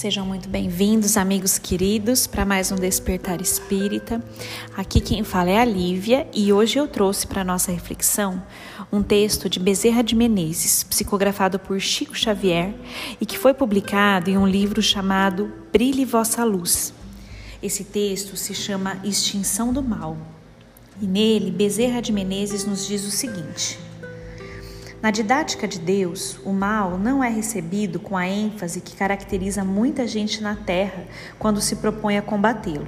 Sejam muito bem-vindos, amigos queridos, para mais um Despertar Espírita. Aqui quem fala é a Lívia e hoje eu trouxe para nossa reflexão um texto de Bezerra de Menezes, psicografado por Chico Xavier e que foi publicado em um livro chamado Brilhe Vossa Luz. Esse texto se chama Extinção do Mal e nele Bezerra de Menezes nos diz o seguinte. Na didática de Deus, o mal não é recebido com a ênfase que caracteriza muita gente na terra quando se propõe a combatê-lo.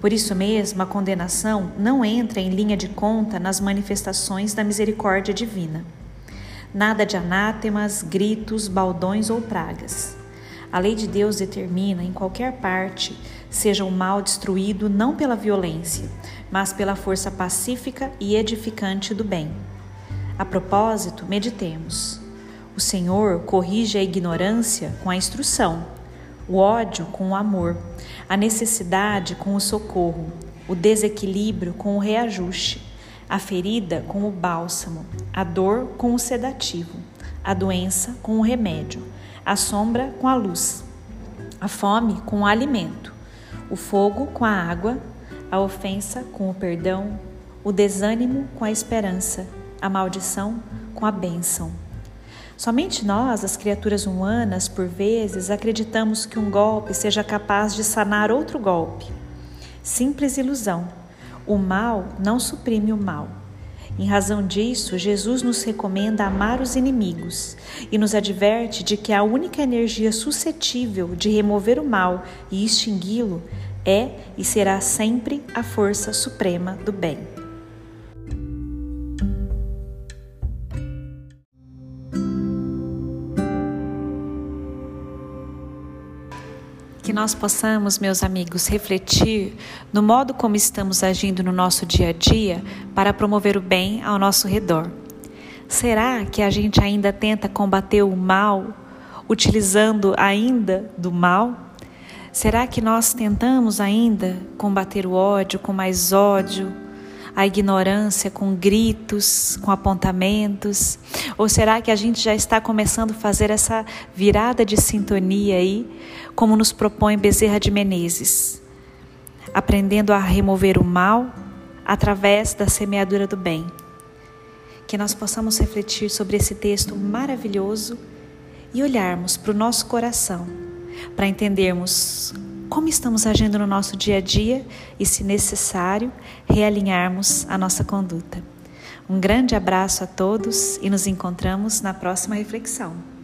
Por isso mesmo, a condenação não entra em linha de conta nas manifestações da misericórdia divina. Nada de anátemas, gritos, baldões ou pragas. A lei de Deus determina, em qualquer parte, seja o mal destruído não pela violência, mas pela força pacífica e edificante do bem. A propósito, meditemos. O Senhor corrige a ignorância com a instrução, o ódio com o amor, a necessidade com o socorro, o desequilíbrio com o reajuste, a ferida com o bálsamo, a dor com o sedativo, a doença com o remédio, a sombra com a luz, a fome com o alimento, o fogo com a água, a ofensa com o perdão, o desânimo com a esperança a maldição com a bênção. Somente nós, as criaturas humanas, por vezes, acreditamos que um golpe seja capaz de sanar outro golpe. Simples ilusão. O mal não suprime o mal. Em razão disso, Jesus nos recomenda amar os inimigos e nos adverte de que a única energia suscetível de remover o mal e extingui-lo é e será sempre a força suprema do bem. Que nós possamos, meus amigos, refletir no modo como estamos agindo no nosso dia a dia para promover o bem ao nosso redor. Será que a gente ainda tenta combater o mal utilizando ainda do mal? Será que nós tentamos ainda combater o ódio com mais ódio? a ignorância com gritos, com apontamentos? Ou será que a gente já está começando a fazer essa virada de sintonia aí, como nos propõe Bezerra de Menezes? Aprendendo a remover o mal através da semeadura do bem. Que nós possamos refletir sobre esse texto maravilhoso e olharmos para o nosso coração, para entendermos como estamos agindo no nosso dia a dia e, se necessário, realinharmos a nossa conduta. Um grande abraço a todos e nos encontramos na próxima reflexão.